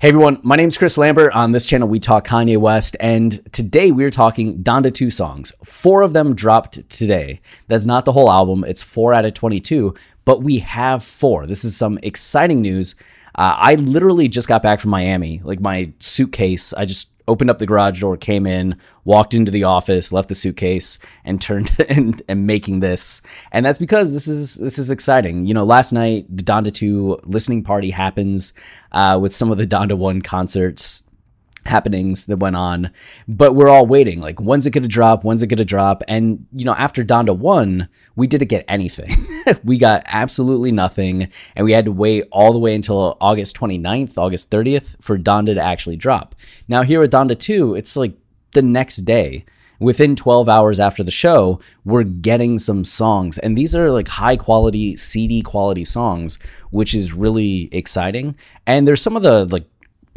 Hey everyone, my name is Chris Lambert. On this channel, we talk Kanye West, and today we're talking Donda 2 songs. Four of them dropped today. That's not the whole album, it's four out of 22, but we have four. This is some exciting news. Uh, I literally just got back from Miami. Like my suitcase, I just opened up the garage door, came in, walked into the office, left the suitcase, and turned and, and making this. And that's because this is this is exciting. You know, last night the Donda 2 listening party happens uh, with some of the Donda 1 concerts happenings that went on but we're all waiting like when's it gonna drop? When's it gonna drop? And you know after donda 1 we didn't get anything. We got absolutely nothing and we had to wait all the way until august 29th august 30th for donda to actually drop. Now here at donda 2 it's like the next day. Within 12 hours after the show we're getting some songs and these are like high quality cd quality songs which is really exciting. And there's some of the like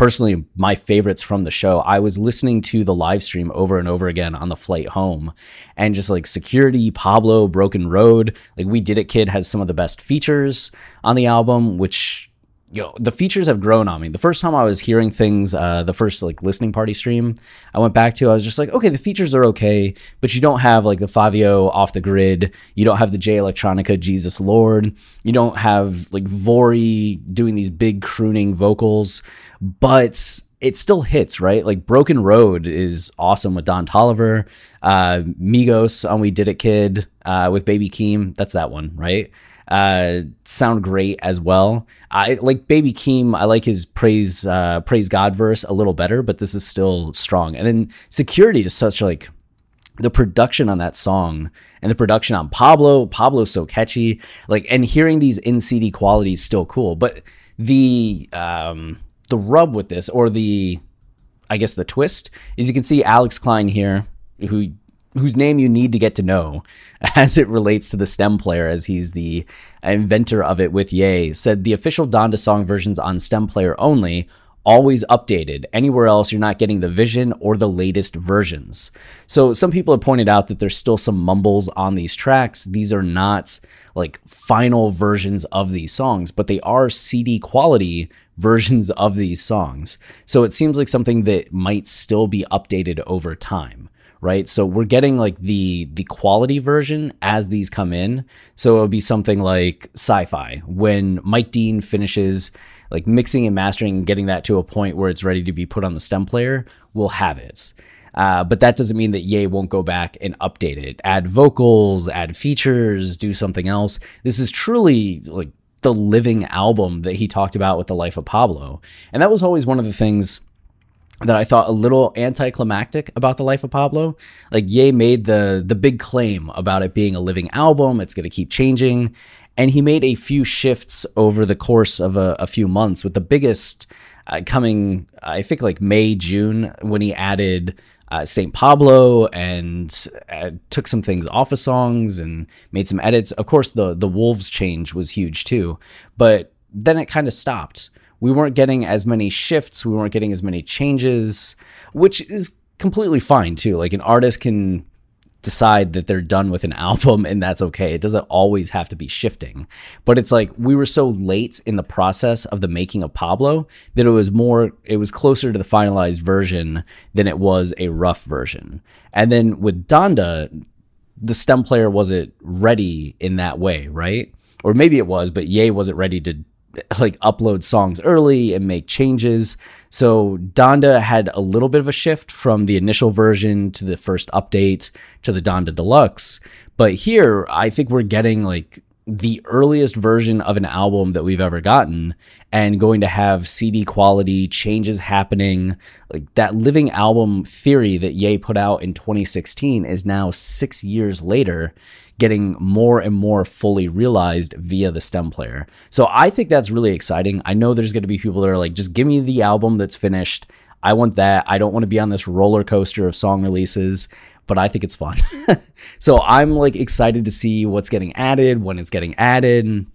personally my favorites from the show. I was listening to the live stream over and over again on the flight home and just like Security, Pablo, Broken Road, like We Did It Kid has some of the best features on the album, which you know, the features have grown on me. The first time I was hearing things, uh, the first like listening party stream I went back to, I was just like, okay, the features are okay, but you don't have like the Fivio off the grid. You don't have the Jay Electronica Jesus Lord. You don't have like Vory doing these big crooning vocals, but it still hits, right? Like Broken Road is awesome with Don Toliver, Uh, Migos on We Did It Kid uh, with Baby Keem. That's that one, right? Uh, sound great as well. I like Baby Keem. I like his praise uh, praise God verse a little better, but this is still strong. And then Security is such like the production on that song and the production on Pablo. Pablo's so catchy. Like and hearing these in CD quality is still cool. But the um, the rub with this or the I guess the twist is you can see Alex Klein here who whose name you need to get to know as it relates to the stem player as he's the inventor of it with Ye said the official Donda song versions on stem player only always updated. Anywhere else you're not getting the vision or the latest versions. So some people have pointed out that there's still some mumbles on these tracks. These are not like final versions of these songs but they are cd quality versions of these songs. So it seems like something that might still be updated over time right? So we're getting like the the quality version as these come in. So it'll be something like sci-fi when Mike Dean finishes like mixing and mastering and getting that to a point where it's ready to be put on the stem player, we'll have it. Uh, but that doesn't mean that Ye won't go back and update it, add vocals, add features, do something else. This is truly like the living album that he talked about with the life of Pablo. And that was always one of the things that I thought a little anticlimactic about the life of Pablo. Like Ye made the the big claim about it being a living album, it's going to keep changing, and he made a few shifts over the course of a, a few months. With the biggest uh, coming, I think like May June when he added. Uh, St. Pablo and uh, took some things off of songs and made some edits. Of course, the the Wolves change was huge too, but then it kind of stopped we weren't getting as many shifts, we weren't getting as many changes, which is completely fine too. Like an artist can decide that they're done with an album and that's okay. It doesn't always have to be shifting. But it's like we were so late in the process of the making of Pablo that it was more it was closer to the finalized version than it was a rough version. And then with Donda, the stem player wasn't ready in that way, right? Or maybe it was, but Ye wasn't ready to like upload songs early and make changes. So Donda had a little bit of a shift from the initial version to the first update to the Donda Deluxe. But here, I think we're getting like the earliest version of an album that we've ever gotten and going to have CD quality changes happening. Like that living album theory that Ye put out in 2016 is now six years later getting more and more fully realized via the stem player. So I think that's really exciting. I know there's going to be people that are like, just give me the album that's finished. I want that. I don't want to be on this roller coaster of song releases, but I think it's fun. so I'm like excited to see what's getting added, when it's getting added.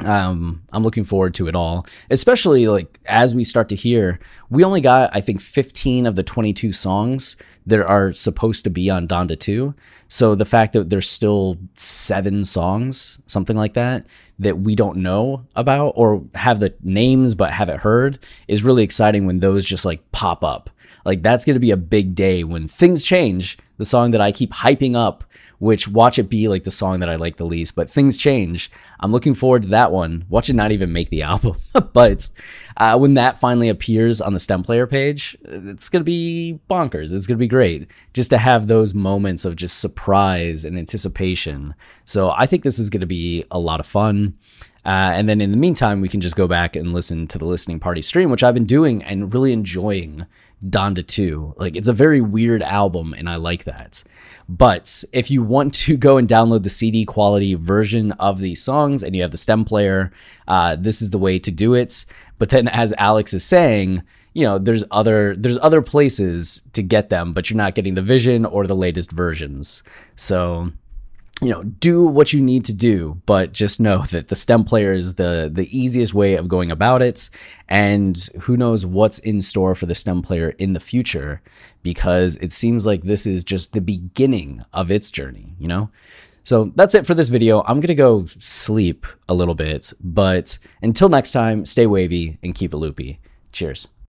Um, I'm looking forward to it all, especially like as we start to hear. We only got, I think, 15 of the 22 songs that are supposed to be on Donda 2. So the fact that there's still seven songs, something like that, that we don't know about or have the names but haven't heard is really exciting when those just like pop up. Like that's going to be a big day when things change. The song that I keep hyping up which watch it be like the song that I like the least, but things change. I'm looking forward to that one. Watch it not even make the album, but uh, when that finally appears on the stem player page, it's gonna be bonkers. It's gonna be great just to have those moments of just surprise and anticipation. So I think this is gonna be a lot of fun. Uh, and then in the meantime, we can just go back and listen to the listening party stream, which I've been doing and really enjoying Donda 2. Like, it's a very weird album, and I like that. But if you want to go and download the CD quality version of these songs and you have the stem player, uh, this is the way to do it. But then, as Alex is saying, you know, there's other there's other places to get them, but you're not getting the Vision or the latest versions. So you know, do what you need to do, but just know that the stem player is the the easiest way of going about it. And who knows what's in store for the stem player in the future, because it seems like this is just the beginning of its journey, you know? So that's it for this video. I'm gonna go sleep a little bit, but until next time, stay wavy and keep it loopy. Cheers.